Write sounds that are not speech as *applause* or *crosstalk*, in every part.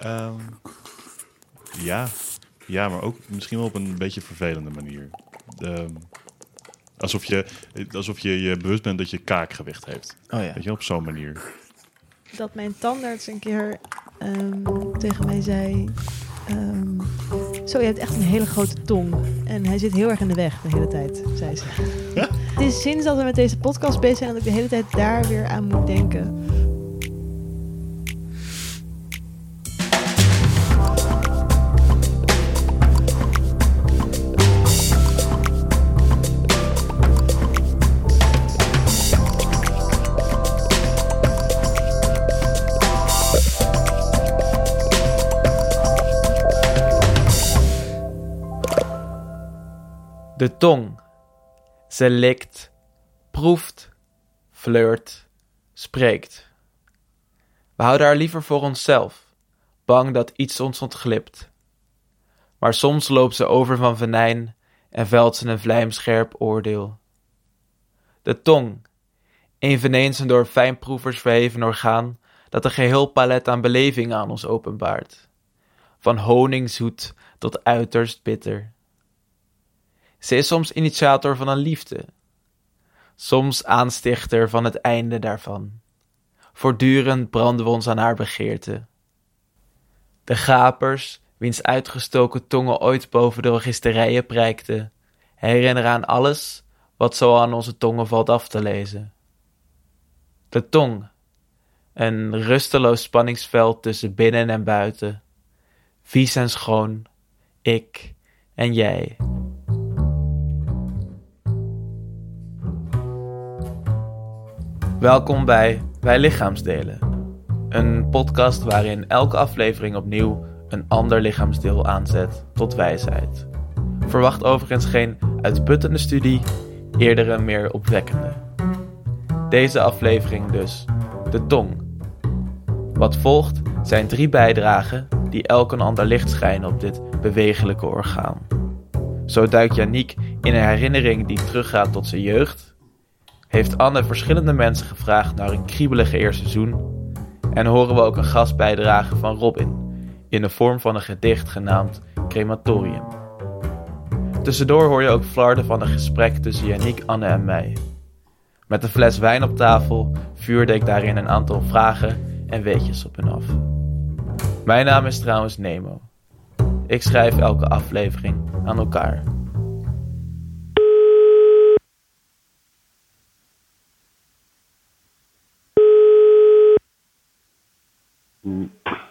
Ehm, ja. ja, maar ook misschien wel op een beetje vervelende manier. Ehm, alsof, je, alsof je je bewust bent dat je kaakgewicht heeft. Oh ja. Weet je, op zo'n manier. Dat mijn tandarts een keer ehm, tegen mij zei... ehm, zo, je hebt echt een hele grote tong. En hij zit heel erg in de weg de hele tijd, zei ze. Het is sinds dat we met deze podcast bezig zijn... dat ik de hele tijd daar weer aan moet denken. De tong. Ze likt, proeft, flirt, spreekt. We houden haar liever voor onszelf, bang dat iets ons ontglipt. Maar soms loopt ze over van venijn en velt ze een vlijmscherp oordeel. De tong, eveneens een door fijnproevers verheven orgaan, dat een geheel palet aan belevingen aan ons openbaart. Van honingszoet tot uiterst bitter. Ze is soms initiator van een liefde, soms aanstichter van het einde daarvan. Voortdurend branden we ons aan haar begeerte. De gapers, wiens uitgestoken tongen ooit boven de registerijen prijkten, herinneren aan alles wat zo aan onze tongen valt af te lezen. De tong, een rusteloos spanningsveld tussen binnen en buiten, vies en schoon, ik en jij. Welkom bij Wij Lichaamsdelen, een podcast waarin elke aflevering opnieuw een ander lichaamsdeel aanzet tot wijsheid. Verwacht overigens geen uitputtende studie, eerder een meer opwekkende. Deze aflevering dus, de tong. Wat volgt zijn drie bijdragen die elk een ander licht schijnen op dit bewegelijke orgaan. Zo duikt Yannick in een herinnering die teruggaat tot zijn jeugd heeft Anne verschillende mensen gevraagd naar een kriebelige eerste seizoen. En horen we ook een gastbijdrage van Robin, in de vorm van een gedicht genaamd Crematorium. Tussendoor hoor je ook flarden van een gesprek tussen Yannick, Anne en mij. Met een fles wijn op tafel vuurde ik daarin een aantal vragen en weetjes op en af. Mijn naam is trouwens Nemo. Ik schrijf elke aflevering aan elkaar.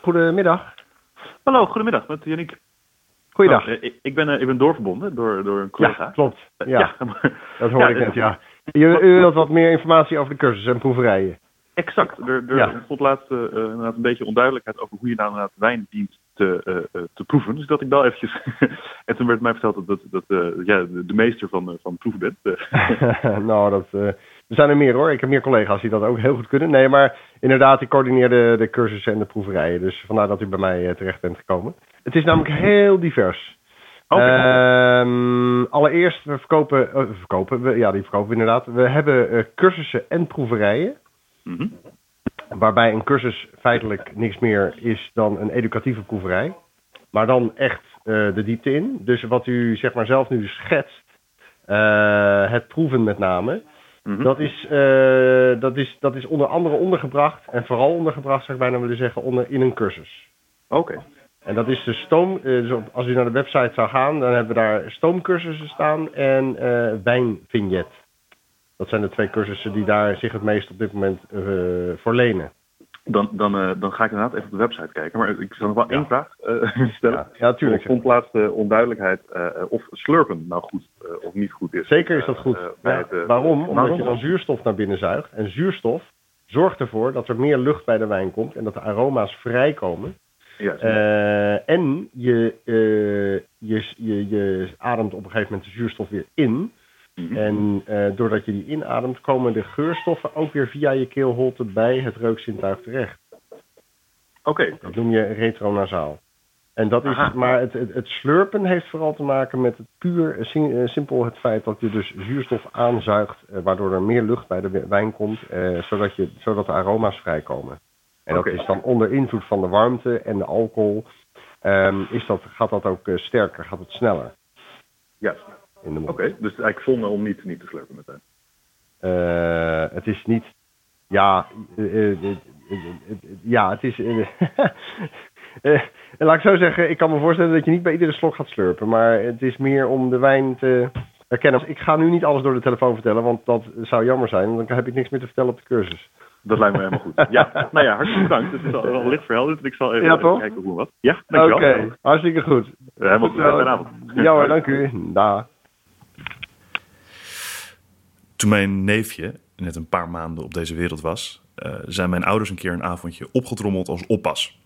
Goedemiddag. Hallo, goedemiddag, met Yannick. Goeiedag. Nou, eh, ik, ik, ben, eh, ik ben doorverbonden door, door een collega. Ja, klopt. Eh, Ja, dat hoorde ja, ik net, eh, ja. U, u wilt wat meer informatie over de cursus en proeverijen. Exact. Er, er Ja. ontstond laatst eh, eh, een beetje onduidelijkheid over hoe je nou inderdaad wijn dient te, eh, eh, te proeven. Dus dat ik bel eventjes... *laughs* en toen werd mij verteld dat, dat, dat eh, ja, de, meester van, eh, van proeven bent. Eh, *laughs* *laughs* nou, dat, eh, er zijn er meer hoor. Ik heb meer collega's die dat ook heel goed kunnen. Nee, maar inderdaad, ik coördineer de, cursussen en de proeverijen. Dus vandaar dat u bij mij eh, terecht bent gekomen. Het is namelijk heel divers. Oké. Ehm, allereerst, we verkopen, eh, verkopen we, ja, die verkopen we inderdaad. We hebben eh, cursussen en proeverijen. mhm. Waarbij een cursus feitelijk niks meer is dan een educatieve proeverij. Maar dan echt de diepte in. Dus wat u zeg maar zelf nu schetst, het proeven met name, Mhm. dat, is, eh, dat, is, dat is onder andere ondergebracht. En vooral ondergebracht, zou ik bijna willen zeggen, onder, in een cursus. Oké. En dat is de stoom. eh, dus als u naar de website zou gaan, dan hebben we daar stoomcursussen staan en eh wijnvignet. Dat zijn de twee cursussen die daar zich het meest op dit moment eh, voor lenen. Dan, dan, eh, dan ga ik inderdaad even op de website kijken. Maar ik zal nog wel Ja. één vraag eh, *laughs* stellen. Ja, ja onduidelijkheid eh, of slurpen nou goed of niet goed is. Zeker is dat goed. Ja, het, Waarom? Omdat waarom? je dan zuurstof naar binnen zuigt. En zuurstof zorgt ervoor dat er meer lucht bij de wijn komt en dat de aroma's vrijkomen. En je, je, je, je ademt op een gegeven moment de zuurstof weer in. Mhm. En eh, doordat je die inademt, komen de geurstoffen ook weer via je keelholte bij het reukzintuig terecht. Oké. Dat noem je retronasaal. En dat is, Aha. maar het, het, het slurpen heeft vooral te maken met het puur eh, eh, simpel het feit dat je dus zuurstof aanzuigt, waardoor er meer lucht bij de wi- wijn komt, eh, zodat, je, zodat de aroma's vrijkomen. En dat is dan onder invloed van de warmte en de alcohol. ehm, is dat, gaat dat ook sterker, gaat het sneller Ja, in de mond. oké. Dus eigenlijk zonde om niet, niet te slurpen meteen. Eh, het is niet. Ja, eh, eh, ja het is. *laughs* laat ik zo zeggen, ik kan me voorstellen dat je niet bij iedere slok gaat slurpen. Maar het is meer om de wijn te herkennen. Ik ga nu niet alles door de telefoon vertellen, want dat zou jammer zijn. Dan heb ik niks meer te vertellen op de cursus. Dat lijkt me helemaal goed. *laughs* Ja, nou ja, hartstikke bedankt. Het is al wel licht verhelderd. Ik zal even, Ja, even kijken hoe wat. Ja, Oké, dankjewel. hartstikke goed. Helemaal goed. Ja hoor, dank u. Dag. Toen mijn neefje net een paar maanden op deze wereld was, eh, zijn mijn ouders een keer een avondje opgetrommeld als oppas.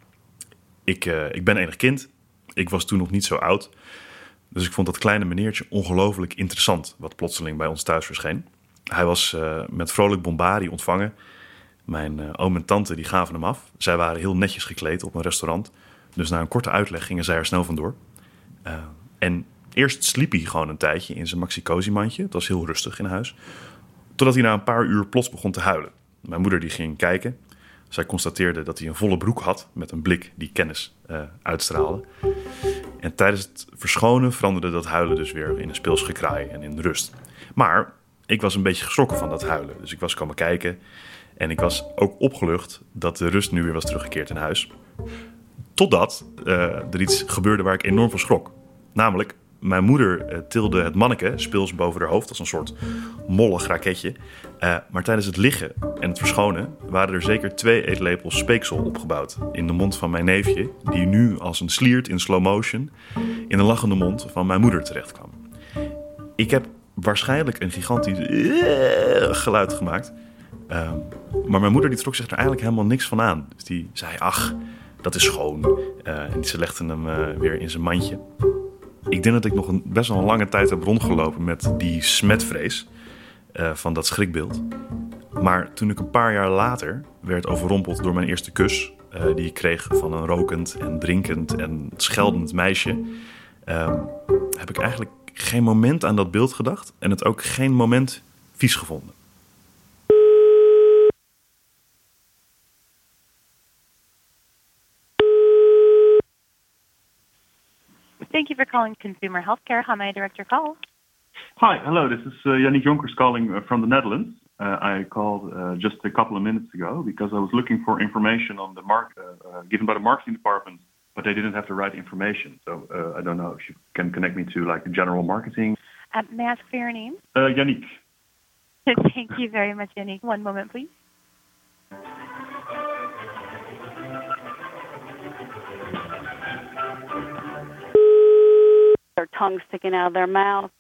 Ik, eh, ik ben enig kind. Ik was toen nog niet zo oud. Dus ik vond dat kleine meneertje ongelooflijk interessant, wat plotseling bij ons thuis verscheen. Hij was eh, met vrolijk bombardie ontvangen. Mijn oom en tante die gaven hem af. Zij waren heel netjes gekleed op een restaurant. Dus na een korte uitleg gingen zij er snel vandoor. En eerst sliep hij gewoon een tijdje in zijn maxi-cosi-mandje. Het was heel rustig in huis. Totdat hij na een paar uur plots begon te huilen. Mijn moeder die ging kijken. Zij constateerde dat hij een volle broek had met een blik die kennis eh, uitstraalde. En tijdens het verschonen veranderde dat huilen dus weer in een speels gekraai en in rust. Maar ik was een beetje geschrokken van dat huilen. Dus ik was komen kijken. En ik was ook opgelucht dat de rust nu weer was teruggekeerd in huis. Totdat eh, er iets gebeurde waar ik enorm van schrok. Namelijk, mijn moeder eh, tilde het manneke speels boven haar hoofd als een soort mollig raketje. Eh, maar tijdens het liggen en het verschonen waren er zeker twee eetlepels speeksel opgebouwd in de mond van mijn neefje, die nu als een sliert in slow motion in de lachende mond van mijn moeder terechtkwam. Ik heb waarschijnlijk een gigantisch eh, geluid gemaakt. Ehm, maar mijn moeder die trok zich er eigenlijk helemaal niks van aan. Dus die zei, ach, dat is schoon. En ze legde hem weer in zijn mandje. Ik denk dat ik nog een, best wel een lange tijd heb rondgelopen met die smetvrees eh, van dat schrikbeeld. Maar toen ik een paar jaar later werd overrompeld door mijn eerste kus... eh, die ik kreeg van een rokend en drinkend en scheldend meisje... ehm, heb ik eigenlijk geen moment aan dat beeld gedacht... en het ook geen moment vies gevonden. Thank you for calling Consumer Healthcare. How may I direct your call? Hi, hello. This is uh, Yannick Jonkers calling uh, from the Netherlands. Uh, I called uh, just a couple of minutes ago because I was looking for information on the mark uh, uh, given by the marketing department, but they didn't have the right information. So uh, I don't know if you can connect me to like general marketing. Uh, may I ask for your name? Uh, Yannick. *laughs* Thank you very much, Jenny. One moment, please. Their tongue sticking out of their mouth.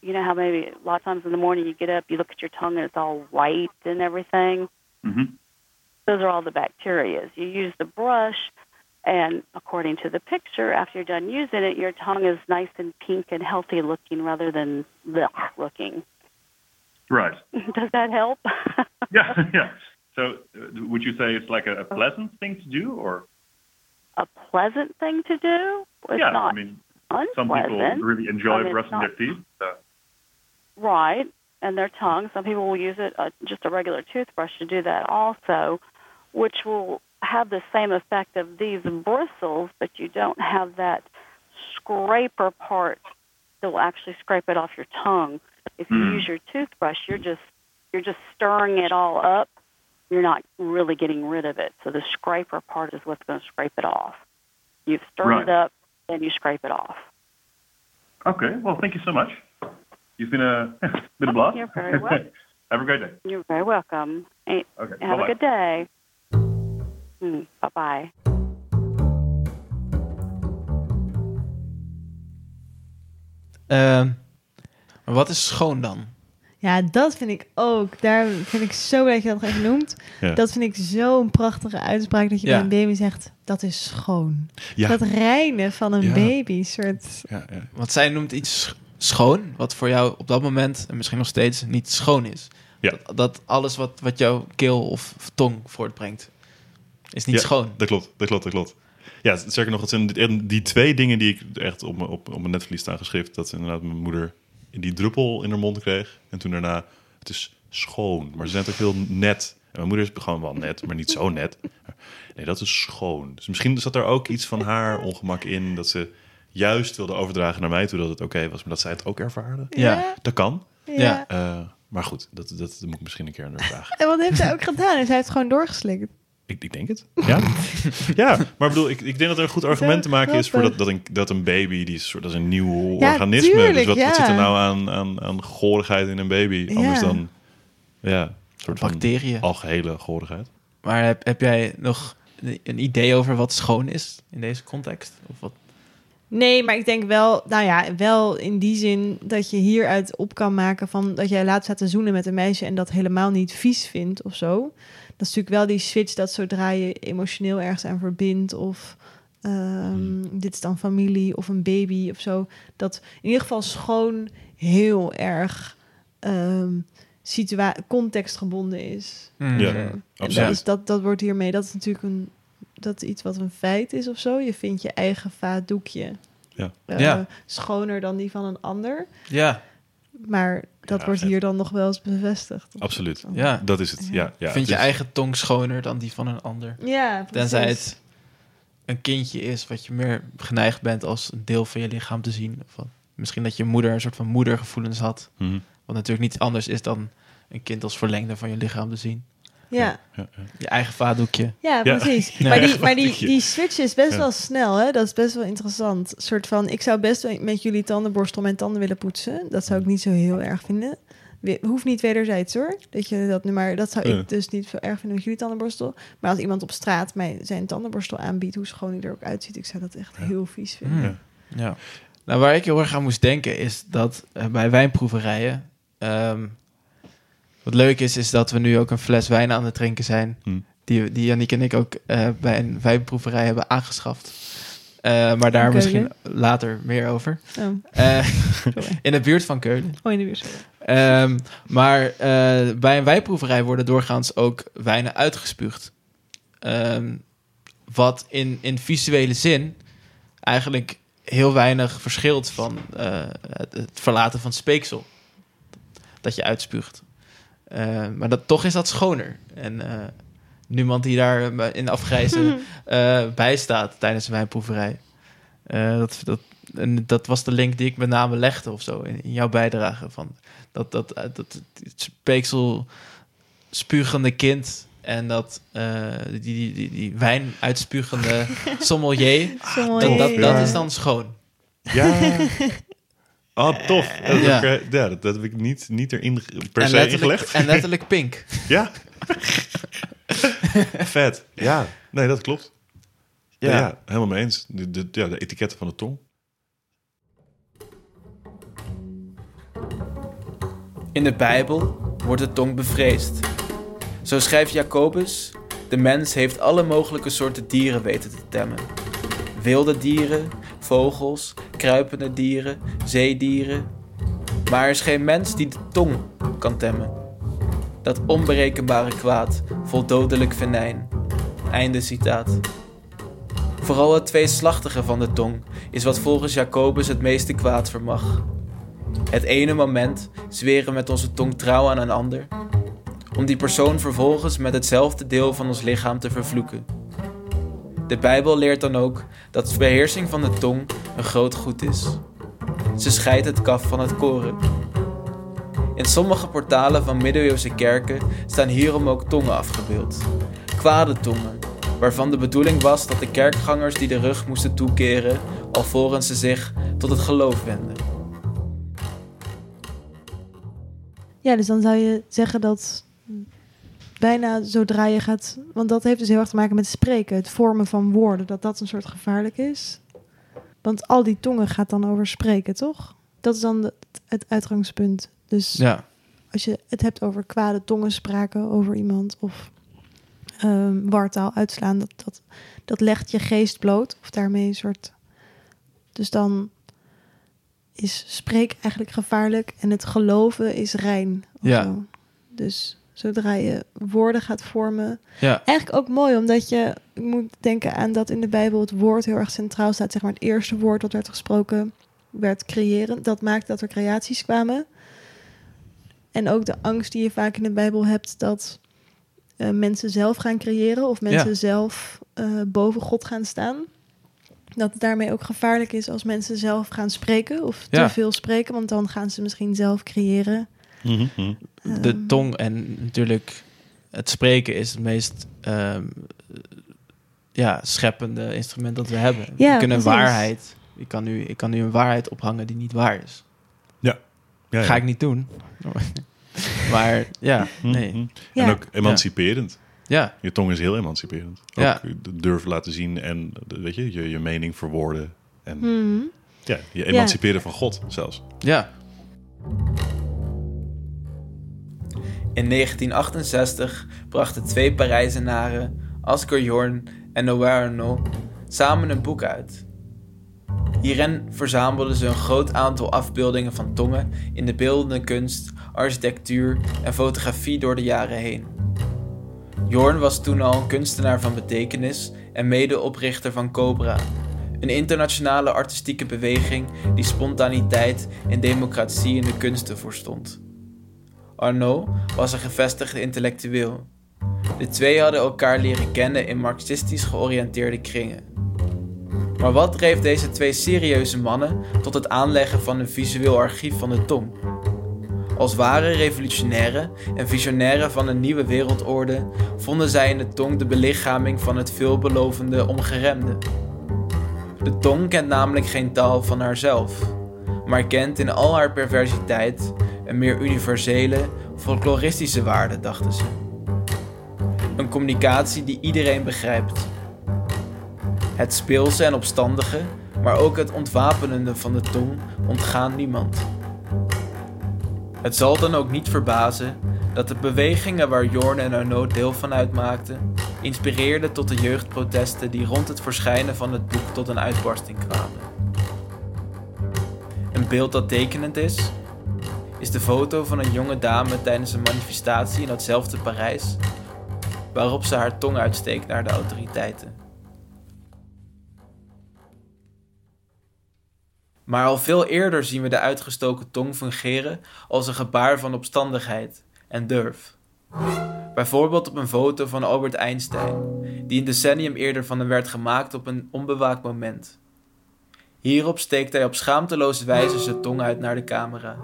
You know how maybe a lot of times in the morning you get up, you look at your tongue and it's all white and everything. hmm Those are all the bacteria. You use the brush, and according to the picture, after you're done using it, your tongue is nice and pink and healthy looking rather than blech looking. Right. *laughs* Does that help? *laughs* Yeah, *laughs* yeah. So uh, would you say it's like a, a pleasant thing to do, or a pleasant thing to do? It's yeah? not I mean, some people really enjoy I mean, brushing not- their teeth. So. Right, and their tongue. Some people will use it uh, just a regular toothbrush to do that also, which will have the same effect of these bristles, but you don't have that scraper part that will actually scrape it off your tongue. If you Hmm. use your toothbrush, you're just you're just stirring it all up. You're not really getting rid of it. So the scraper part is what's going to scrape it off. You've stirred Right. it up, then you scrape it off. Okay. Well, thank you so much. You've been a *laughs* been a blast. You're very welcome. *laughs* Have a great day. You're very welcome. Okay. Have bye-bye. a good day. Mm, bye bye. Maar wat is schoon dan? Ja, dat vind ik ook. Daar vind ik zo blij dat je dat nog even noemt. Ja. Dat vind ik zo'n prachtige uitspraak dat je Ja. bij een baby zegt, dat is schoon. Ja. Dat reinen van een Ja. baby, soort... Ja, ja. Want zij noemt iets sch- schoon, wat voor jou op dat moment en misschien nog steeds niet schoon is. Ja. Dat, dat alles wat, wat jouw keel of tong voortbrengt, is niet Ja, schoon. Dat klopt, dat klopt, dat klopt. Ja, zeker nog, het zijn die, twee dingen die ik echt op, mijn- op, op mijn netvlies staan geschreven. Dat inderdaad mijn moeder die druppel in haar mond kreeg. En toen daarna, het is schoon. Maar ze zijn toch heel net. En mijn moeder is gewoon wel net, maar niet zo net. Nee, dat is schoon. Dus misschien zat er ook iets van haar ongemak in... dat ze juist wilde overdragen naar mij toe dat het oké was... maar dat zij het ook ervaarde. Ja. Dat kan. Ja. Eh, maar goed, dat, dat, dat moet ik misschien een keer aan haar vragen. En wat heeft zij ook gedaan? En zij heeft gewoon doorgeslikt. Ik, ik denk het. *laughs* Ja, ja maar ik bedoel, ik, ik denk dat er een goed argument te maken is voor dat, dat, een, dat een baby, die is, een soort- dat is een nieuw Ja, organisme. tuurlijk, dus wat, zit er nou aan, aan, aan goorigheid in een baby? Anders Ja. dan, ja, een soort van Bacteriën. algehele goorigheid. Maar heb, heb jij nog een idee over wat schoon is in deze context? Of wat? Nee, maar ik denk wel, nou ja, wel in die zin dat je hieruit op kan maken van dat jij laat staat te zoenen met een meisje en dat helemaal niet vies vindt of zo. Dat is natuurlijk wel die switch dat zodra je emotioneel ergens aan verbindt of ehm, dit is dan familie of een baby of zo, dat in ieder geval schoon heel erg ehm situa- contextgebonden is. Hmm. Ja, absoluut. Dat, is, dat, dat wordt hiermee, dat is natuurlijk een, dat is iets wat een feit is of zo. Je vindt je eigen vaatdoekje Ja. eh, Ja. schoner dan die van een ander. Ja, Maar dat Ja, wordt vet. hier dan nog wel eens bevestigd. Absoluut. ja. Dat is het. Ja, ja, Vind je is- eigen tong schoner dan die van een ander? Ja, precies. Tenzij het een kindje is wat je meer geneigd bent als een deel van je lichaam te zien. Of wat. Misschien dat je moeder een soort van moedergevoelens had. Mhm. Wat natuurlijk niet anders is dan een kind als verlengde van je lichaam te zien. Ja, Ja, ja. Je eigen vaatdoekje. ja, precies. Ja. Maar, die, maar die, die switch is best Ja. wel snel, hè? Dat is best wel interessant. Een soort van, ik zou best wel met jullie tandenborstel mijn tanden willen poetsen. Dat zou ik niet zo heel erg vinden. We- Hoeft niet wederzijds hoor. Dat je dat nu maar dat zou Ja. ik dus niet zo erg vinden met jullie tandenborstel. Maar als iemand op straat mij zijn tandenborstel aanbiedt, hoe schoon hij er ook uitziet, ik zou dat echt heel vies vinden. Hmm. Ja. Nou, waar ik heel erg aan moest denken is dat eh, bij wijnproeverijen... ehm, wat leuk is, is dat we nu ook een fles wijn aan het drinken zijn... Hmm. die, die Yannick en ik ook eh, bij een wijnproeverij hebben aangeschaft. Eh, maar daar misschien later meer over. Oh, Eh, *laughs* in de buurt van Keulen. Oh, in de buurt. Ehm, maar eh, bij een wijnproeverij worden doorgaans ook wijnen uitgespuugd. Ehm, wat in, in visuele zin eigenlijk heel weinig verschilt van eh, het, het verlaten van speeksel. Dat je uitspuugt. Eh, maar dat, toch is dat schoner. En eh, niemand die daar eh, in afgrijzen *laughs* eh bij staat tijdens een wijnproeverij. Eh, dat, dat, en dat was de link die ik met name legde of zo in, in jouw bijdrage. Van dat, dat, dat, het speeksel spugende kind en dat eh, die, die, die, die wijn uitspugende *laughs* sommelier. Sommelier, Dat, dat, dat is dan schoon. Ja. *laughs* Oh, tof. Dat, Ja. heb ik, ja, dat, dat heb ik niet, niet erin per en, se ingelegd. en letterlijk pink. *laughs* Ja. Vet. Ja. Nee, dat klopt. Ja, Ja. helemaal mee eens. De, de, ja, de etiketten van de tong. In de Bijbel wordt de tong bevreesd. Zo schrijft Jacobus: De mens heeft alle mogelijke soorten dieren weten te temmen. Wilde dieren, vogels, kruipende dieren, zeedieren. Maar er is geen mens die de tong kan temmen. Dat onberekenbare kwaad, vol dodelijk venijn. Einde citaat. Vooral het tweeslachtige van de tong is wat volgens Jacobus het meeste kwaad vermag. Het ene moment zweren met onze tong trouw aan een ander, om die persoon vervolgens met hetzelfde deel van ons lichaam te vervloeken. De Bijbel leert dan ook dat beheersing van de tong een groot goed is. Ze scheidt het kaf van het koren. In sommige portalen van middeleeuwse kerken staan hierom ook tongen afgebeeld. Kwade tongen, waarvan de bedoeling was dat de kerkgangers die de rug moesten toekeren, alvorens ze zich tot het geloof wenden. Ja, dus dan zou je zeggen dat bijna zodra je gaat... Want dat heeft dus heel erg te maken met spreken. Het vormen van woorden. Dat dat een soort gevaarlijk is. Want al die tongen gaat dan over spreken, toch? Dat is dan het uitgangspunt. Dus Ja, als je het hebt over kwade tongenspraken over iemand... of ehm, wartaal uitslaan, dat, dat, dat legt je geest bloot. Of daarmee een soort... Dus dan is spreek eigenlijk gevaarlijk en het geloven is rein. Ja. zo. Dus zodra je woorden gaat vormen. ja, Eigenlijk ook mooi, omdat je moet denken aan dat in de Bijbel het woord heel erg centraal staat. Zeg maar het eerste woord dat werd gesproken werd creëren. Dat maakt dat er creaties kwamen. En ook de angst die je vaak in de Bijbel hebt dat eh, mensen zelf gaan creëren of mensen Ja. zelf eh, boven God gaan staan. Dat het daarmee ook gevaarlijk is als mensen zelf gaan spreken of Ja. te veel spreken, want dan gaan ze misschien zelf creëren. De tong en natuurlijk het spreken is het meest ehm, ja, scheppende instrument dat we hebben. Ja, we kunnen precies. waarheid. Ik kan, nu, ik kan nu een waarheid ophangen die niet waar is. Ja, ja. Ga ik niet doen. *laughs* maar ja, Mhm, nee. mhm. Ja. En ook emanciperend. Ja, Je tong is heel emanciperend. Ook Ja. durven laten zien en weet je, je, je mening verwoorden. En mhm. ja, je emanciperen van God zelfs. ja. In 1968 brachten twee Parijzenaren, Asger Jorn en Noir Arnaud, samen een boek uit. Hierin verzamelden ze een groot aantal afbeeldingen van tongen in de beeldende kunst, architectuur en fotografie door de jaren heen. Jorn was toen al een kunstenaar van betekenis en medeoprichter van Cobra, een internationale artistieke beweging die spontaniteit en democratie in de kunsten voorstond. Arnaud was een gevestigde intellectueel. De twee hadden elkaar leren kennen in marxistisch georiënteerde kringen. Maar wat dreef deze twee serieuze mannen tot het aanleggen van een visueel archief van de tong? Als ware revolutionairen en visionairen van een nieuwe wereldorde vonden zij in de tong de belichaming van het veelbelovende ongeremde. De tong kent namelijk geen taal van haarzelf, maar kent in al haar perversiteit een meer universele, folkloristische waarde, dachten ze. Een communicatie die iedereen begrijpt. Het speelse en opstandige, maar ook het ontwapenende van de tong ontgaan niemand. Het zal dan ook niet verbazen dat de bewegingen waar Jorn en Arnaud deel van uitmaakten, inspireerden tot de jeugdprotesten die rond het verschijnen van het boek tot een uitbarsting kwamen. Een beeld dat tekenend is, is de foto van een jonge dame tijdens een manifestatie in datzelfde Parijs, waarop ze haar tong uitsteekt naar de autoriteiten. Maar al veel eerder zien we de uitgestoken tong fungeren als een gebaar van opstandigheid en durf. Bijvoorbeeld op een foto van Albert Einstein, die een decennium eerder van hem werd gemaakt op een onbewaakt moment. Hierop steekt hij op schaamteloze wijze zijn tong uit naar de camera.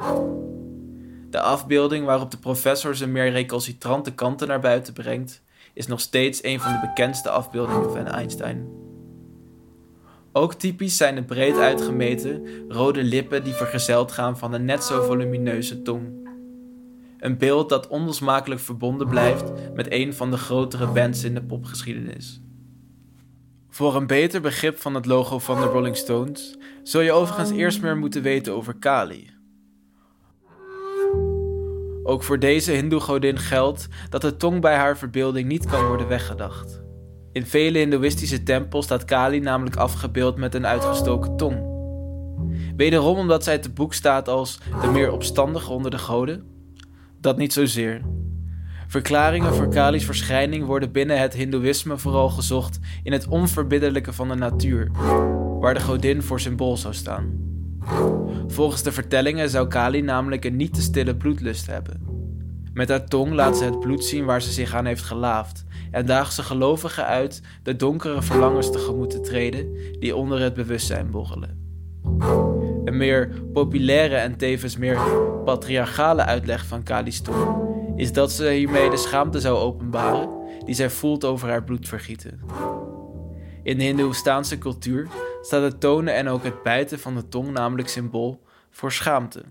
De afbeelding waarop de professor zijn meer recalcitrante kanten naar buiten brengt, is nog steeds een van de bekendste afbeeldingen van Einstein. Ook typisch zijn de breed uitgemeten rode lippen die vergezeld gaan van een net zo volumineuze tong. Een beeld dat onlosmakelijk verbonden blijft met een van de grotere bands in de popgeschiedenis. Voor een beter begrip van het logo van de Rolling Stones zul je overigens eerst meer moeten weten over Kali. Ook voor deze hindoe-godin geldt dat de tong bij haar verbeelding niet kan worden weggedacht. In vele hindoeïstische tempels staat Kali namelijk afgebeeld met een uitgestoken tong. Wederom omdat zij te boek staat als de meer opstandige onder de goden? Dat niet zozeer. Verklaringen voor Kali's verschijning worden binnen het hindoeïsme vooral gezocht in het onverbiddelijke van de natuur, waar de godin voor symbool zou staan. Volgens de vertellingen zou Kali namelijk een niet te stille bloedlust hebben. Met haar tong laat ze het bloed zien waar ze zich aan heeft gelaafd en daagt ze gelovigen uit de donkere verlangens tegemoet te treden die onder het bewustzijn borrelen. Een meer populaire en tevens meer patriarchale uitleg van Kali's tong is dat ze hiermee de schaamte zou openbaren die zij voelt over haar bloedvergieten. In de Hindoestaanse cultuur staat het tonen en ook het bijten van de tong namelijk symbool voor schaamte.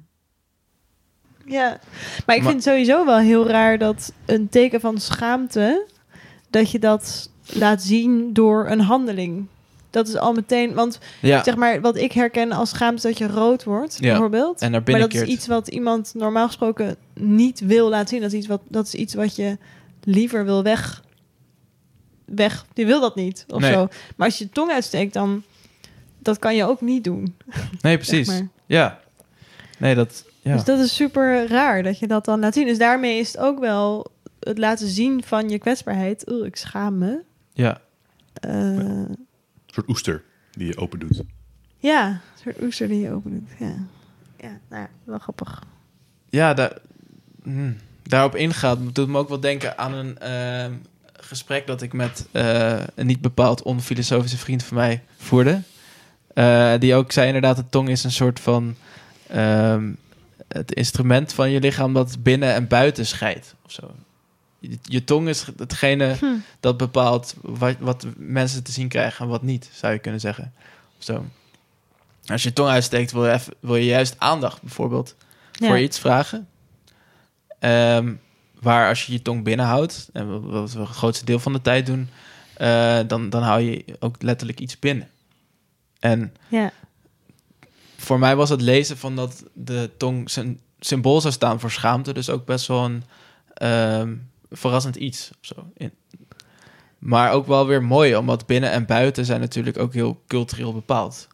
Ja, maar ik Maar- vind het sowieso wel heel raar dat een teken van schaamte, dat je dat laat zien door een handeling. Dat is al meteen, want Ja, zeg maar, wat ik herken als schaamte is dat je rood wordt, Ja, bijvoorbeeld. en naar maar dat is iets wat iemand normaal gesproken niet wil laten zien. Dat is iets wat, dat is iets wat je liever wil weg. Weg. Die wil dat niet, of Nee. zo. Maar als je je tong uitsteekt, dan... Dat kan je ook niet doen. *laughs* nee, precies. zeg maar. Ja. Nee, dat... Ja. Dus dat is super raar dat je dat dan laat zien. Dus daarmee is het ook wel het laten zien van je kwetsbaarheid. Oeh, ik schaam me. ja. Eh, Een soort oester die je open doet. ja, een soort oester die je open doet. Ja, ja nou ja, wel grappig. Ja, daar, hmm, daarop ingaat, doet me ook wel denken aan een ehm, gesprek dat ik met eh, een niet bepaald onfilosofische vriend van mij voerde. Eh, die ook zei inderdaad, de tong is een soort van ehm, het instrument van je lichaam dat binnen en buiten scheidt. Of zo. Je, je tong is hetgene Hm. dat bepaalt wat, wat mensen te zien krijgen en wat niet, zou je kunnen zeggen. Of zo. Als je tong uitsteekt, wil je, even, wil je juist aandacht bijvoorbeeld Ja. voor iets vragen. Ehm, waar als je je tong binnenhoudt, en wat we het grootste deel van de tijd doen, eh, dan, dan hou je ook letterlijk iets binnen. En Ja. voor mij was het lezen van dat de tong zijn symbool zou staan voor schaamte, dus ook best wel een ehm, verrassend iets. Of zo. In- Maar ook wel weer mooi, omdat binnen en buiten zijn natuurlijk ook heel cultureel bepaald.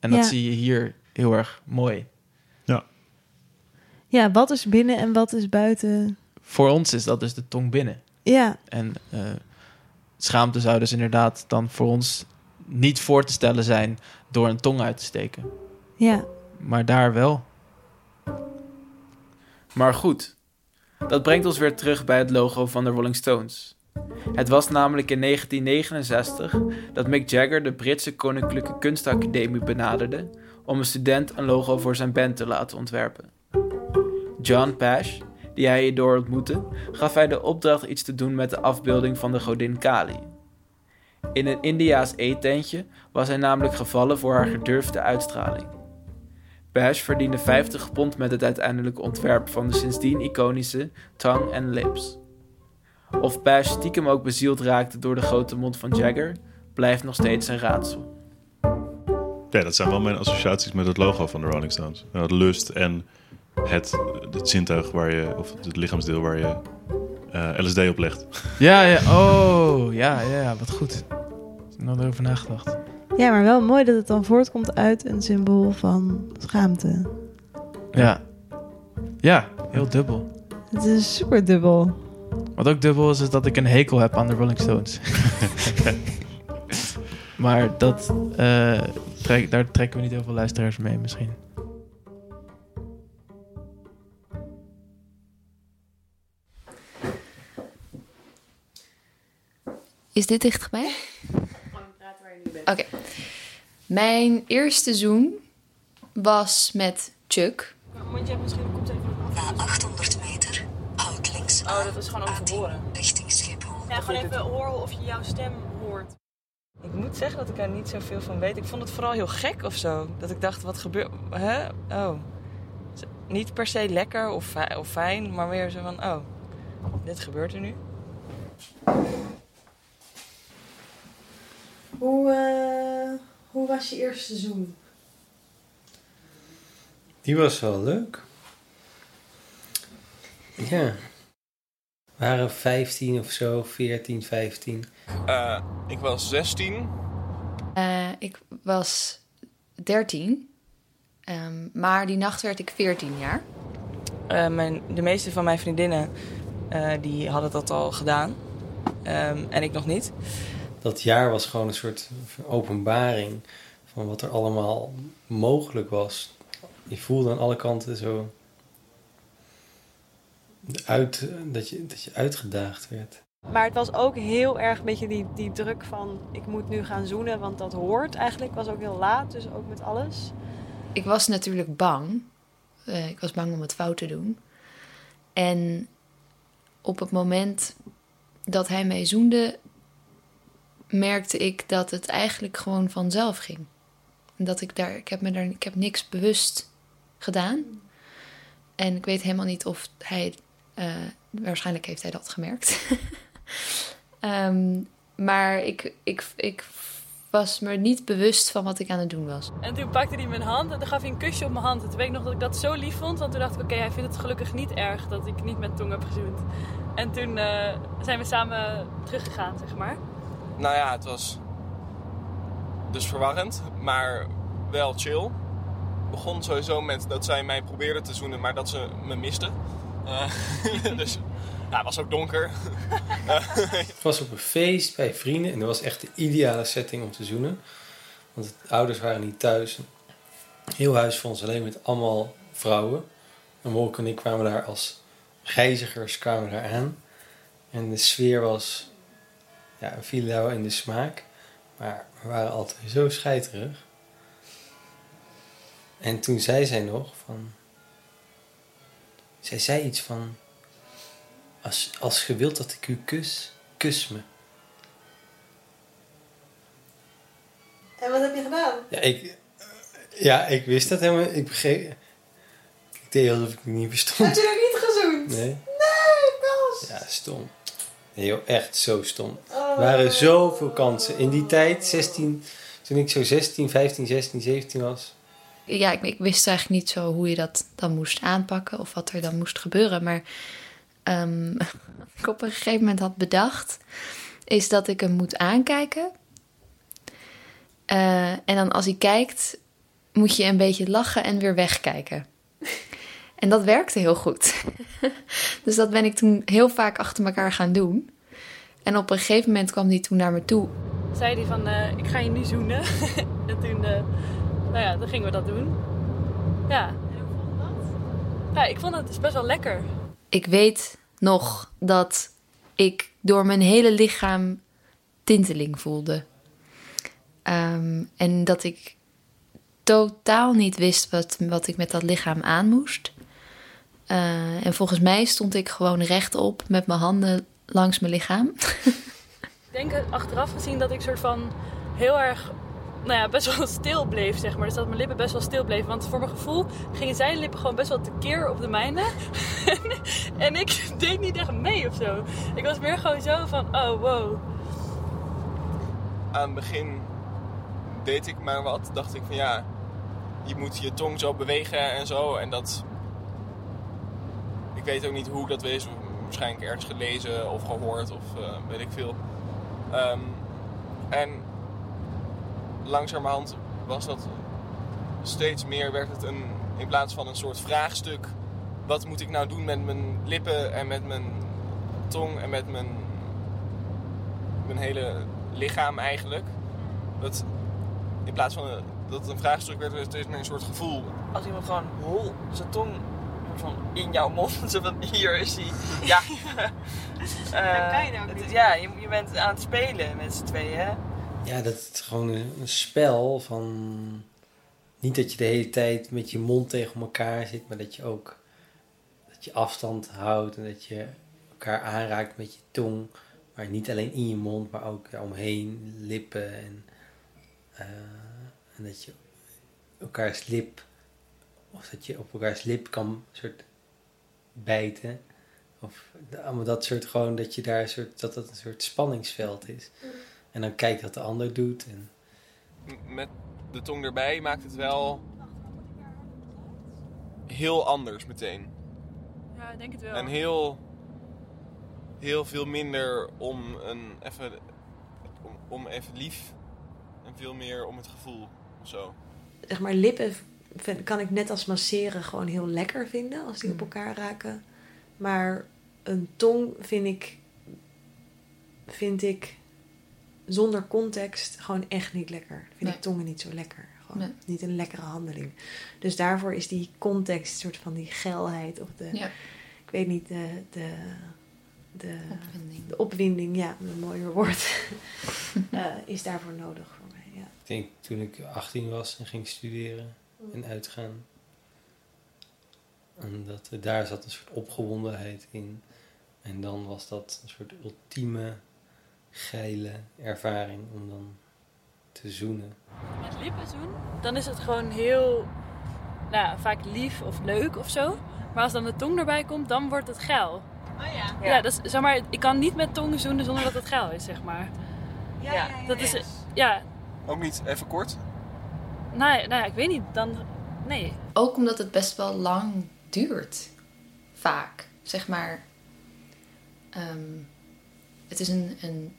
En dat Ja. zie je hier heel erg mooi. ja, wat is binnen en wat is buiten? Voor ons is dat dus de tong binnen. Ja, En eh, schaamte zou dus inderdaad dan voor ons niet voor te stellen zijn door een tong uit te steken. ja. Maar daar wel. Maar goed, dat brengt ons weer terug bij het logo van de Rolling Stones. Het was namelijk in 1969 dat Mick Jagger de Britse Koninklijke Kunstacademie benaderde om een student een logo voor zijn band te laten ontwerpen. John Pash, die hij hierdoor ontmoette, gaf hij de opdracht iets te doen met de afbeelding van de godin Kali. In een Indiaas eetentje was hij namelijk gevallen voor haar gedurfde uitstraling. Bash verdiende 50 pond met het uiteindelijke ontwerp van de sindsdien iconische Tongue and Lips. Of Bash stiekem ook bezield raakte door de grote mond van Jagger, blijft nog steeds een raadsel. Ja, dat zijn wel mijn associaties met het logo van de Rolling Stones. Het lust en het, het zintuig waar je, of het lichaamsdeel waar je eh, LSD op legt. *laughs* Ja, ja, oh, ja, ja, ja, wat goed. Ik heb nog over nagedacht. ja, maar wel mooi dat het dan voortkomt uit een symbool van schaamte. Ja. Ja, heel dubbel. Het is super dubbel. Wat ook dubbel is, is dat ik een hekel heb aan de Rolling Stones. *laughs* maar dat, eh, trek, daar trekken we niet heel veel luisteraars mee misschien. Is dit dichtbij? Oké. Mijn eerste zoen was met Chuck. Moet je misschien komt even Na 800 meter, houd links Oh, dat is gewoon om te horen. richting Schiphol. Ja, gewoon even horen of je jouw stem hoort. Ik moet zeggen dat ik er niet zoveel van weet. Ik vond het vooral heel gek of zo. Dat ik dacht, wat gebeurt... Hè? Oh. Niet per se lekker of, of fijn, maar meer zo van... Oh, dit gebeurt er nu. Hoe, eh, hoe was je eerste seizoen? Die was wel leuk. Ja. We waren 15 of zo, 14, 15. Eh, ik was 16. Eh, ik was 13. Ehm, maar die nacht werd ik 14 jaar. Eh, mijn, de meeste van mijn vriendinnen, eh, die hadden dat al gedaan. Ehm, en ik nog niet. Dat jaar was gewoon een soort openbaring van wat er allemaal mogelijk was. Je voelde aan alle kanten zo uit, dat, je, dat je uitgedaagd werd. Maar het was ook heel erg een beetje die, die druk van ik moet nu gaan zoenen, want dat hoort eigenlijk. was ook heel laat, dus ook met alles. Ik was natuurlijk bang. Eh, ik was bang om het fout te doen. En op het moment dat hij mij zoende, merkte ik dat het eigenlijk gewoon vanzelf ging. Dat ik daar, ik heb me daar, ik heb niks bewust gedaan. En ik weet helemaal niet of hij, eh, waarschijnlijk heeft hij dat gemerkt. *laughs* Ehm, maar ik, ik, ik was me niet bewust van wat ik aan het doen was. En toen pakte hij mijn hand en toen gaf hij een kusje op mijn hand. En toen weet ik nog dat ik dat zo lief vond. Want toen dacht ik, oké, hij vindt het gelukkig niet erg dat ik niet met tong heb gezoend. En toen eh, zijn we samen teruggegaan, zeg maar. Nou ja, het was dus verwarrend, maar wel chill. Begon sowieso met dat zij mij probeerde te zoenen, maar dat ze me miste. Eh, *laughs* dus het was ook donker. *laughs* Ik was op een feest bij vrienden en dat was echt de ideale setting om te zoenen. Want de ouders waren niet thuis. Heel huis vol ons alleen met allemaal vrouwen. En Wolk en ik kwamen daar als reizigers kwamen aan. En de sfeer was, ja, viel wel in de smaak. Maar we waren altijd zo scheiterig. En toen zei zij nog van... Zij zei iets van... Als, als je wilt dat ik u kus, kus me. En wat heb je gedaan? Ja, ik, ja, ik wist dat helemaal. Ik begreep. Ik deed alsof ik het niet verstond. Had je dat niet gezoend? Nee. Nee, Bas. Ja, stom. Nee, joh, echt zo stom. Oh. Er waren zoveel kansen. In die tijd, 16, toen ik zo 16, 15, 16, 17 was. Ja, ik, ik wist eigenlijk niet zo hoe je dat dan moest aanpakken of wat er dan moest gebeuren. Maar ehm, *laughs* ik op een gegeven moment had bedacht, is dat ik hem moet aankijken. Eh, en dan als hij kijkt, moet je een beetje lachen en weer wegkijken. En dat werkte heel goed. *laughs* dus dat ben ik toen heel vaak achter elkaar gaan doen. En op een gegeven moment kwam hij toen naar me toe. Zei hij van, eh, ik ga je nu zoenen. *laughs* en toen, eh, nou ja, dan gingen we dat doen. Ja. Ja, ik vond het dus best wel lekker. Ik weet nog dat ik door mijn hele lichaam tinteling voelde. Ehm, en dat ik totaal niet wist wat, wat ik met dat lichaam aan moest. Eh, en volgens mij stond ik gewoon rechtop met mijn handen langs mijn lichaam. Ik denk achteraf gezien dat ik soort van heel erg, nou ja, best wel stil bleef, zeg maar. Dus dat mijn lippen best wel stil bleven. Want voor mijn gevoel gingen zijn lippen gewoon best wel tekeer op de mijne. *laughs* en ik *laughs* deed niet echt mee of zo. Ik was meer gewoon zo van, oh wow. Aan het begin deed ik maar wat. Dacht ik van ja, je moet je tong zo bewegen en zo. En dat... Ik weet ook niet hoe ik dat wees. Waarschijnlijk ergens gelezen of gehoord of eh, weet ik veel. Ehm, en langzamerhand was dat steeds meer, werd het een, in plaats van een soort vraagstuk. Wat moet ik nou doen met mijn lippen en met mijn tong en met mijn, mijn hele lichaam eigenlijk? Dat in plaats van een, dat het een vraagstuk werd, werd het steeds meer een soort gevoel. Als iemand gewoon hol zijn tong van in jouw mond, *laughs* zo van hier is hij. Ja. *laughs* Eh, kan je nou ook het niet. is- Ja, je, je bent aan het spelen met z'n tweeën. hè? Ja, dat het gewoon een, een spel van... Niet dat je de hele tijd met je mond tegen elkaar zit, maar dat je ook dat je afstand houdt en dat je elkaar aanraakt met je tong. Maar niet alleen in je mond, maar ook omheen, lippen en, eh, en dat je elkaars lip, of dat je op elkaars lip kan soort bijten. Of allemaal dat soort gewoon, dat je daar een soort, dat dat een soort spanningsveld is. En dan kijk wat de ander doet. En Met de tong erbij maakt het wel heel anders meteen. Ja, ik denk het wel. En heel, heel veel minder om een even, om, om even lief en veel meer om het gevoel of zo. Zeg maar, lippen kan ik net als masseren gewoon heel lekker vinden als die op elkaar raken. Maar een tong vind ik, vind ik zonder context gewoon echt niet lekker. Vind Nee. ik tongen niet zo lekker. Gewoon Nee. niet een lekkere handeling. Dus daarvoor is die context, soort van die geilheid of de, Ja. ik weet niet, de, de, de, Opwinding. de opwinding, ja, een mooier woord, *laughs* eh, is daarvoor nodig voor mij. Ja. ik denk toen ik 18 was en ging studeren en uitgaan. En dat, daar zat een soort opgewondenheid in. En dan was dat een soort ultieme geile ervaring om dan te zoenen. Met lippen doen, dan is het gewoon heel, nou ja, vaak lief of leuk of zo. Maar als dan de tong erbij komt, dan wordt het geil. Oh ja. Ja, dat is, zeg maar, ik kan niet met tong zoenen zonder dat het geil is, zeg maar. Ja, ja, ja, Dat is, ja, Ook niet even kort. Nou, ja, nou ja, ik weet niet, dan, nee. Ook omdat het best wel lang duurt. Vaak. Zeg maar. ehm, het is een. een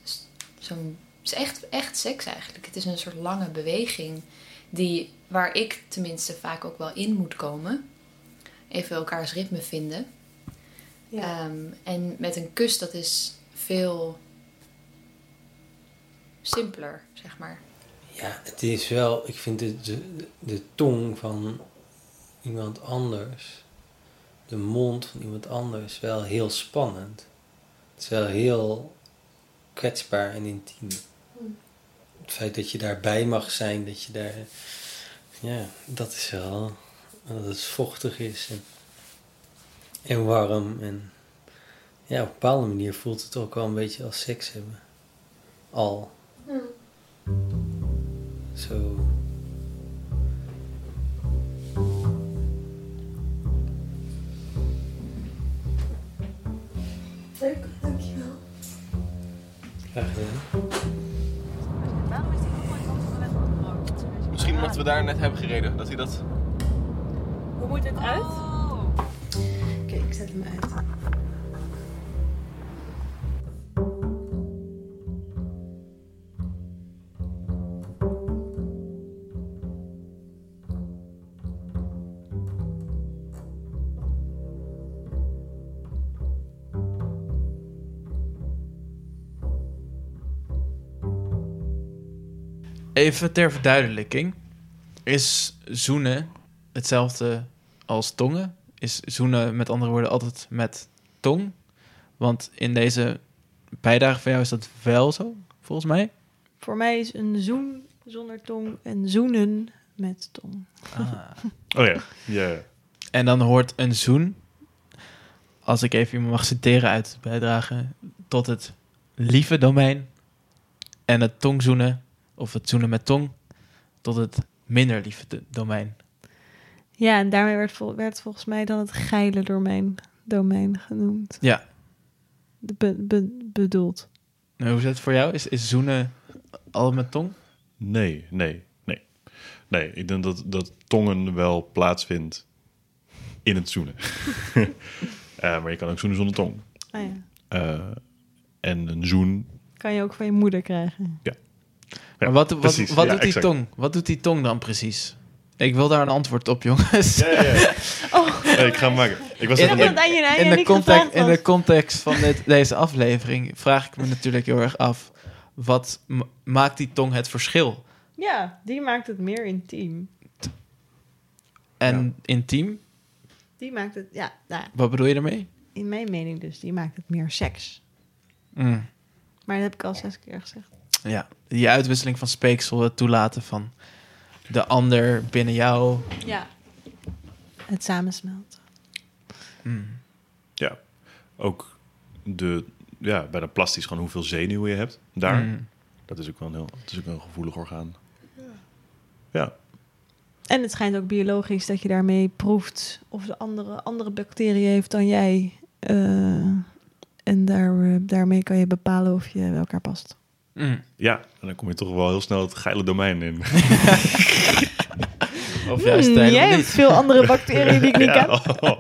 zo'n. Het is echt, echt seks eigenlijk. Het is een soort lange beweging. Die, waar ik tenminste vaak ook wel in moet komen. Even elkaars ritme vinden. Ja. Ehm, en met een kus, dat is veel simpeler, zeg maar. Ja, het is wel, ik vind de, de, tong van iemand anders de mond van iemand anders wel heel spannend. Het is wel heel kwetsbaar en intiem. Het feit dat je daarbij mag zijn, dat je daar. Ja, dat is wel. Dat het vochtig is en, en warm. En ja, op een bepaalde manier voelt het ook wel een beetje als seks hebben. Al. Zo. Leuk, dankjewel. Graag gedaan. Misschien omdat we daar net hebben gereden, dat hij dat... Hoe moet dit uit? Oké, ik zet hem uit. Even ter verduidelijking. Is zoenen hetzelfde als tongen? Is zoenen met andere woorden altijd met tong? Want in deze bijdrage van jou is dat wel zo, volgens mij. Voor mij is een zoen zonder tong en zoenen met tong. Oh ja, ja. En dan hoort een zoen, als ik even iemand mag citeren uit de bijdrage, tot het lieve domein. En het tongzoenen, of het zoenen met tong, tot het minder lieve do- domein. Ja, en daarmee werd, vol- werd volgens mij dan het geile domein, domein genoemd. Ja. De be- be- bedoeld. Nou, hoe is het voor jou? Is, is zoenen al met tong? Nee, nee, nee. Nee, ik denk dat, dat tongen wel plaatsvindt in het zoenen. *laughs* Eh, maar je kan ook zoenen zonder tong. Ah ja. Eh, en een zoen... Kan je ook van je moeder krijgen. Ja. Maar wat, wat, precies. wat Ja, doet die exact. tong? Wat doet die tong dan precies? Ik wil daar een antwoord op, jongens. Ja, ja, ja. *laughs* Nee, ik ga hem maken. Ik was In, in- de context, in de context van dit, deze aflevering vraag ik me natuurlijk heel erg af... wat maakt die tong het verschil? Ja, die maakt het meer intiem. En intiem, Die maakt het, ja, nou, wat bedoel je ermee? in mijn mening dus, die maakt het meer seks. Mm, Maar dat heb ik al zes keer gezegd. Ja, die uitwisseling van speeksel, het toelaten van de ander binnen jou. Ja. Het samensmelten. Mm. Ja, ook de, ja, bijna plastisch gewoon hoeveel zenuwen je hebt daar. Mm. Dat is ook wel een heel, het is ook wel een gevoelig orgaan. Ja, En het schijnt ook biologisch dat je daarmee proeft of de andere, andere bacteriën heeft dan jij. Eh, en daar, eh, daarmee kan je bepalen of je bij elkaar past. Mm. ja, en dan kom je toch wel heel snel het geile domein in. *laughs* Of juist helemaal jij niet. hebt veel andere bacteriën die ik niet *laughs* Ja, ken. oh.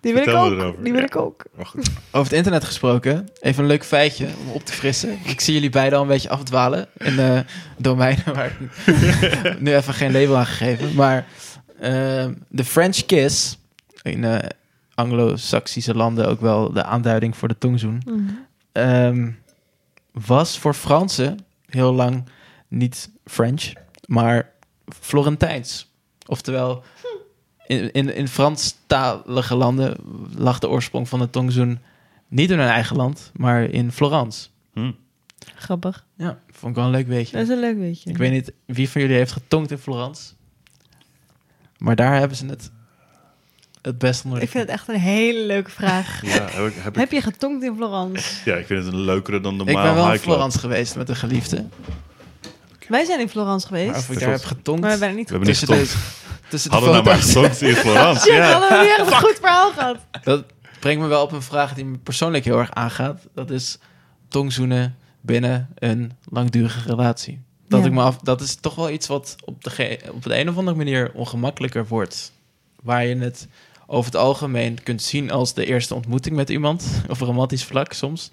Die wil ik Vertel ook. erover. Die wil Ja. ik ook. Maar goed. Over het internet gesproken, even een leuk feitje om op te frissen. Ik zie jullie beiden al een beetje afdwalen in de domeinen waar ik *laughs* nu even geen label aan gegeven. Maar ehm, de French kiss, in eh, Anglo-Saxische landen ook wel de aanduiding voor de tongzoen, ehm, was voor Fransen heel lang niet French, maar Florentijns. Oftewel, in, in, in Franstalige landen lag de oorsprong van de tongzoen niet in hun eigen land, maar in Florence. Hm. Grappig. Ja, vond ik wel een leuk weetje. Dat is een leuk weetje. Ik weet niet wie van jullie heeft getongd in Florence, maar daar hebben ze het het best onder de Ik vind het echt een hele leuke vraag. *laughs* Ja, heb ik, heb ik- Heb je getongd in Florence? ja, ik vind het een leukere dan Ik normaal ben wel in. Florence geweest met een geliefde. Wij zijn in Florence geweest. Maar of ik daar heb getongd. Maar we hebben niet niet tussen de, tussen de Hadden we nou maar foto's. getongd in Florence. Shit, ja. hadden we weer een goed verhaal gehad. Dat brengt me wel op een vraag die me persoonlijk heel erg aangaat. Dat is tongzoenen binnen een langdurige relatie. Dat, Ja. ik me af, dat is toch wel iets wat op de, op de een of andere manier ongemakkelijker wordt. Waar je het over het algemeen kunt zien als de eerste ontmoeting met iemand. *laughs* Op een romantisch vlak soms.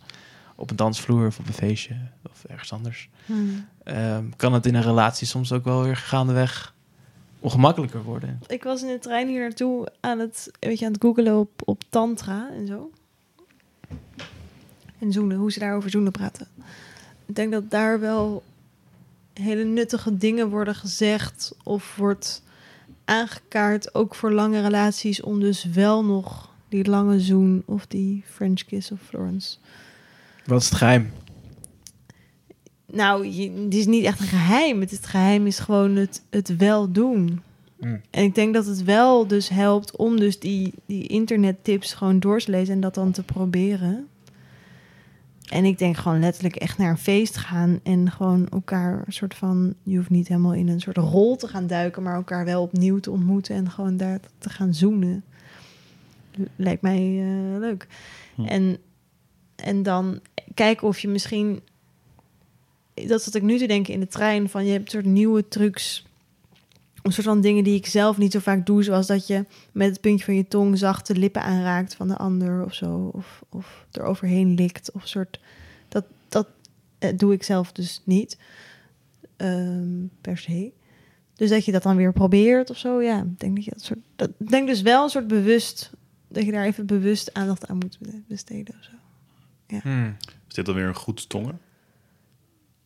Op een dansvloer of op een feestje of ergens anders. Hmm. Ehm, kan het in een relatie soms ook wel weer gaandeweg ongemakkelijker worden. Ik was in de trein hier naartoe aan het, weet je, aan het googelen op, op tantra en zo. En zoenen, hoe ze daarover zoenen praten. Ik denk dat daar wel hele nuttige dingen worden gezegd of wordt aangekaart, ook voor lange relaties, om dus wel nog die lange zoen of die French kiss of Florence. Wat is het geheim? Nou, je, het is niet echt een geheim. Het, het geheim is gewoon het, het wel doen. Mm. En ik denk dat het wel dus helpt om dus die, die internettips gewoon door te lezen en dat dan te proberen. En ik denk gewoon letterlijk echt naar een feest gaan en gewoon elkaar een soort van, je hoeft niet helemaal in een soort rol te gaan duiken, maar elkaar wel opnieuw te ontmoeten en gewoon daar te gaan zoenen. Lijkt mij eh, leuk. En, en dan kijken of je misschien, dat zat ik nu te denken in de trein, van je hebt soort nieuwe trucs een soort van dingen die ik zelf niet zo vaak doe, zoals dat je met het puntje van je tong zacht de lippen aanraakt van de ander of zo, of, of er overheen likt, of soort dat dat eh, doe ik zelf dus niet ehm, per se. Dus dat je dat dan weer probeert of zo, ja, ik denk dat je dat soort, dat denk dus wel een soort bewust dat je daar even bewust aandacht aan moet besteden of zo. Ja. Hmm. Is dit dan weer een goed tongen?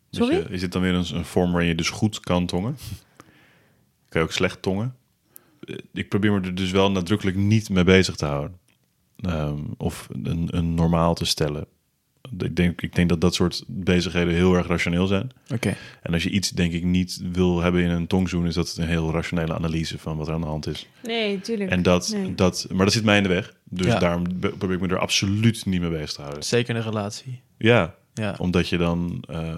Dat Sorry? je- is dit dan weer een, een vorm waarin je dus goed kan tongen? Kan je ook slecht tongen? Eh, Ik probeer me er dus wel nadrukkelijk niet mee bezig te houden. Ehm, of een, een normaal te stellen. Ik denk, ik denk dat dat soort bezigheden heel erg rationeel zijn. Oké. En als je iets, denk ik, niet wil hebben in een tongzoen... is dat een heel rationele analyse van wat er aan de hand is. Nee, tuurlijk. En dat, Nee. dat, maar dat zit mij in de weg. Dus Ja. daarom be- probeer ik me er absoluut niet mee bezig te houden. Zeker in een relatie. Ja, Ja. omdat je dan eh,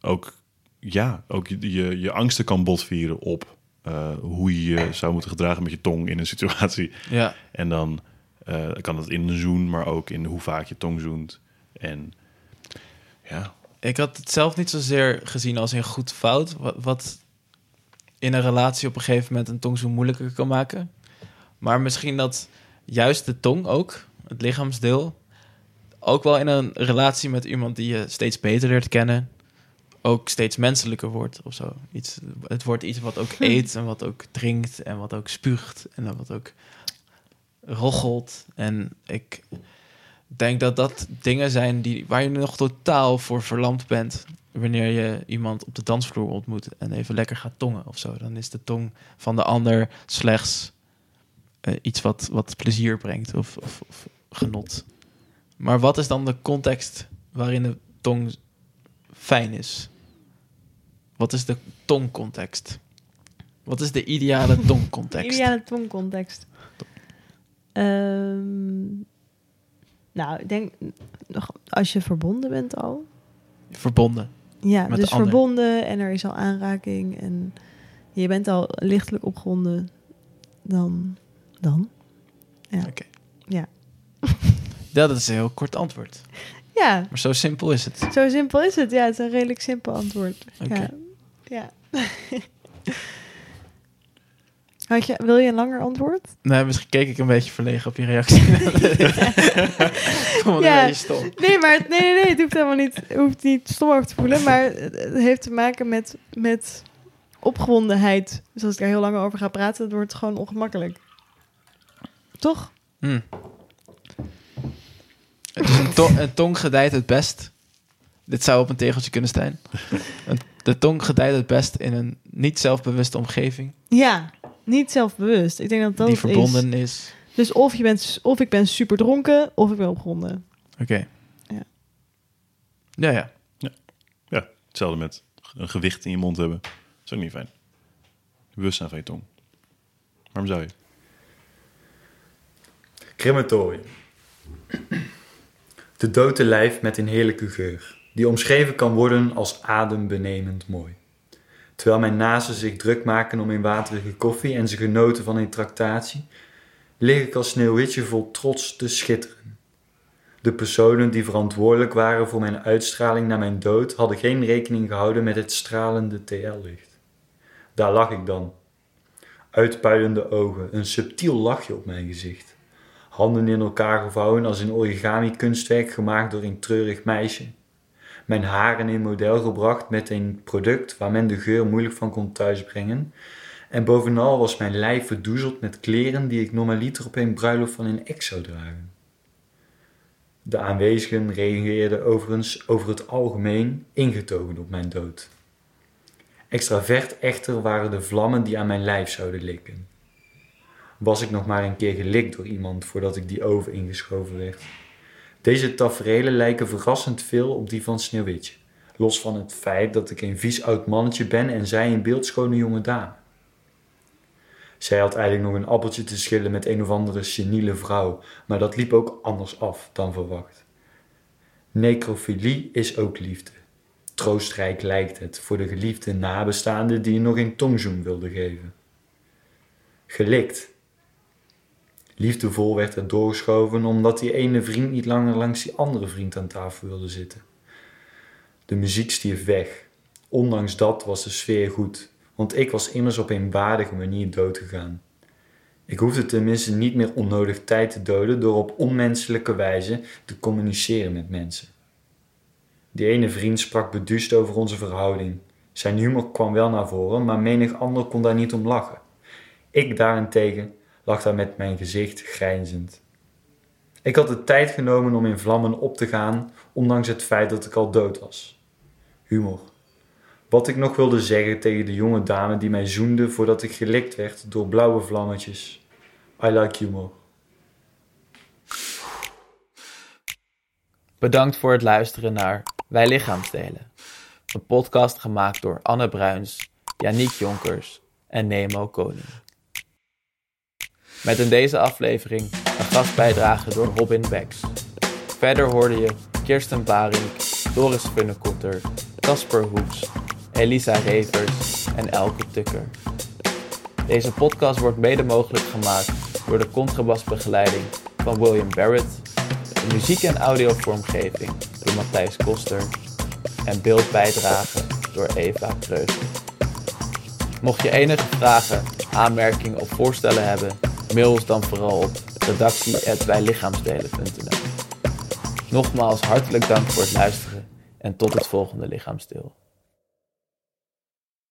ook, ja, ook je, je, je angsten kan botvieren op eh, hoe je je zou moeten gedragen met je tong in een situatie. Ja. En dan eh, kan dat in een zoen, maar ook in hoe vaak je tong zoent. En ja, Ik had het zelf niet zozeer gezien als een goed fout. Wat, wat in een relatie op een gegeven moment een tong zo moeilijker kan maken. Maar misschien dat juist de tong ook, het lichaamsdeel, ook wel in een relatie met iemand die je steeds beter leert kennen, ook steeds menselijker wordt of zo. Iets, het wordt iets wat ook eet en wat ook drinkt en wat ook spuugt en wat ook roggelt. En ik denk dat dat dingen zijn die, waar je nog totaal voor verlamd bent. Wanneer je iemand op de dansvloer ontmoet en even lekker gaat tongen of zo. Dan is de tong van de ander slechts eh, iets wat, wat plezier brengt of, of, of genot. Maar wat is dan de context waarin de tong fijn is? Wat is de tongcontext? Wat is de ideale *laughs* tongcontext? Ideale tongcontext. Ehm, nou, ik denk nog als je verbonden bent al. Verbonden. Ja, dus verbonden en er is al aanraking en je bent al lichtelijk opgewonden, dan. dan. Ja. Oké. Ja. *laughs* Ja, dat is een heel kort antwoord. Ja, Maar zo simpel is het. zo simpel is het. Ja, het is een redelijk simpel antwoord. Oké. Ja. Ja. *laughs* Had je, wil je een langer antwoord? Nee, misschien keek ik een beetje verlegen op je reactie. Het een beetje stom. Nee, maar het- nee, nee, nee, het hoeft helemaal niet, het hoeft niet stom over te voelen. Maar het het heeft te maken met, met opgewondenheid. Dus als ik daar heel lang over ga praten, dan wordt het gewoon ongemakkelijk. Toch? Hm. Dus een, tong, een tong gedijt het best. Dit zou op een tegeltje kunnen staan. Een- De tong gedijt het best in een niet zelfbewuste omgeving. Ja, niet zelfbewust. Ik denk dat dat Die verbonden is. is. Dus of, je bent, of ik ben super dronken, of ik ben opgewonden. Oké. Ja. Ja, ja. ja, hetzelfde met een gewicht in je mond hebben. Dat is ook niet fijn. Bewustzijn van je tong. Waarom zou je? Crematorium. De dode lijf met een heerlijke geur, die omschreven kan worden als adembenemend mooi. Terwijl mijn naasten zich druk maken om een waterige koffie en ze genoten van een tractatie, lig ik als sneeuwwitje vol trots te schitteren. De personen die verantwoordelijk waren voor mijn uitstraling na mijn dood hadden geen rekening gehouden met het stralende TL-licht. Daar lag ik dan. Uitpuilende ogen, een subtiel lachje op mijn gezicht. Handen in elkaar gevouwen als een origami-kunstwerk gemaakt door een treurig meisje. Mijn haren in model gebracht met een product waar men de geur moeilijk van kon thuisbrengen. En bovenal was mijn lijf verdoezeld met kleren die ik normaliter op een bruiloft van een ex zou dragen. De aanwezigen reageerden overigens over het algemeen ingetogen op mijn dood. Extravert echter waren de vlammen die aan mijn lijf zouden likken. was ik nog maar een keer gelikt door iemand voordat ik die oven ingeschoven werd. Deze tafereelen lijken verrassend veel op die van Sneeuwwitje. Los van het feit dat ik een vies oud mannetje ben en zij een beeldschone jonge dame. Zij had eigenlijk nog een appeltje te schillen met een of andere seniele vrouw, maar dat liep ook anders af dan verwacht. Necrofilie is ook liefde. Troostrijk lijkt het voor de geliefde nabestaande die je nog een tongzoen wilde geven. Gelikt. Liefdevol werd er doorgeschoven omdat die ene vriend niet langer langs die andere vriend aan tafel wilde zitten. De muziek stierf weg. Ondanks dat was de sfeer goed, want ik was immers op een waardige manier doodgegaan. Ik hoefde tenminste niet meer onnodig tijd te doden door op onmenselijke wijze te communiceren met mensen. Die ene vriend sprak beduust over onze verhouding. Zijn humor kwam wel naar voren, maar menig ander kon daar niet om lachen. Ik daarentegen lag daar met mijn gezicht grijnzend. Ik had de tijd genomen om in vlammen op te gaan, ondanks het feit dat ik al dood was. Humor. Wat ik nog wilde zeggen tegen de jonge dame die mij zoende voordat ik gelikt werd door blauwe vlammetjes. I like humor. Bedankt voor het luisteren naar Wij Lichaamsdelen. Een podcast gemaakt door Anne Bruins, Yannick Jonkers en Nemo Koning. Met in deze aflevering een gastbijdrage door Robin Becks. Verder hoorde je Kirsten Barink, Doris Funnekotter, Casper Hoeks, Elisa Revers en Elke Tukker. Deze podcast wordt mede mogelijk gemaakt door de contrabasbegeleiding van William Barrett, de muziek- en audiovormgeving door Matthijs Koster en beeldbijdrage door Eva Kreuzer. Mocht je enige vragen, aanmerkingen of voorstellen hebben, mail ons dan vooral op redactie.wijlichaamsdelen.nl Nogmaals hartelijk dank voor het luisteren en tot het volgende lichaamsdeel.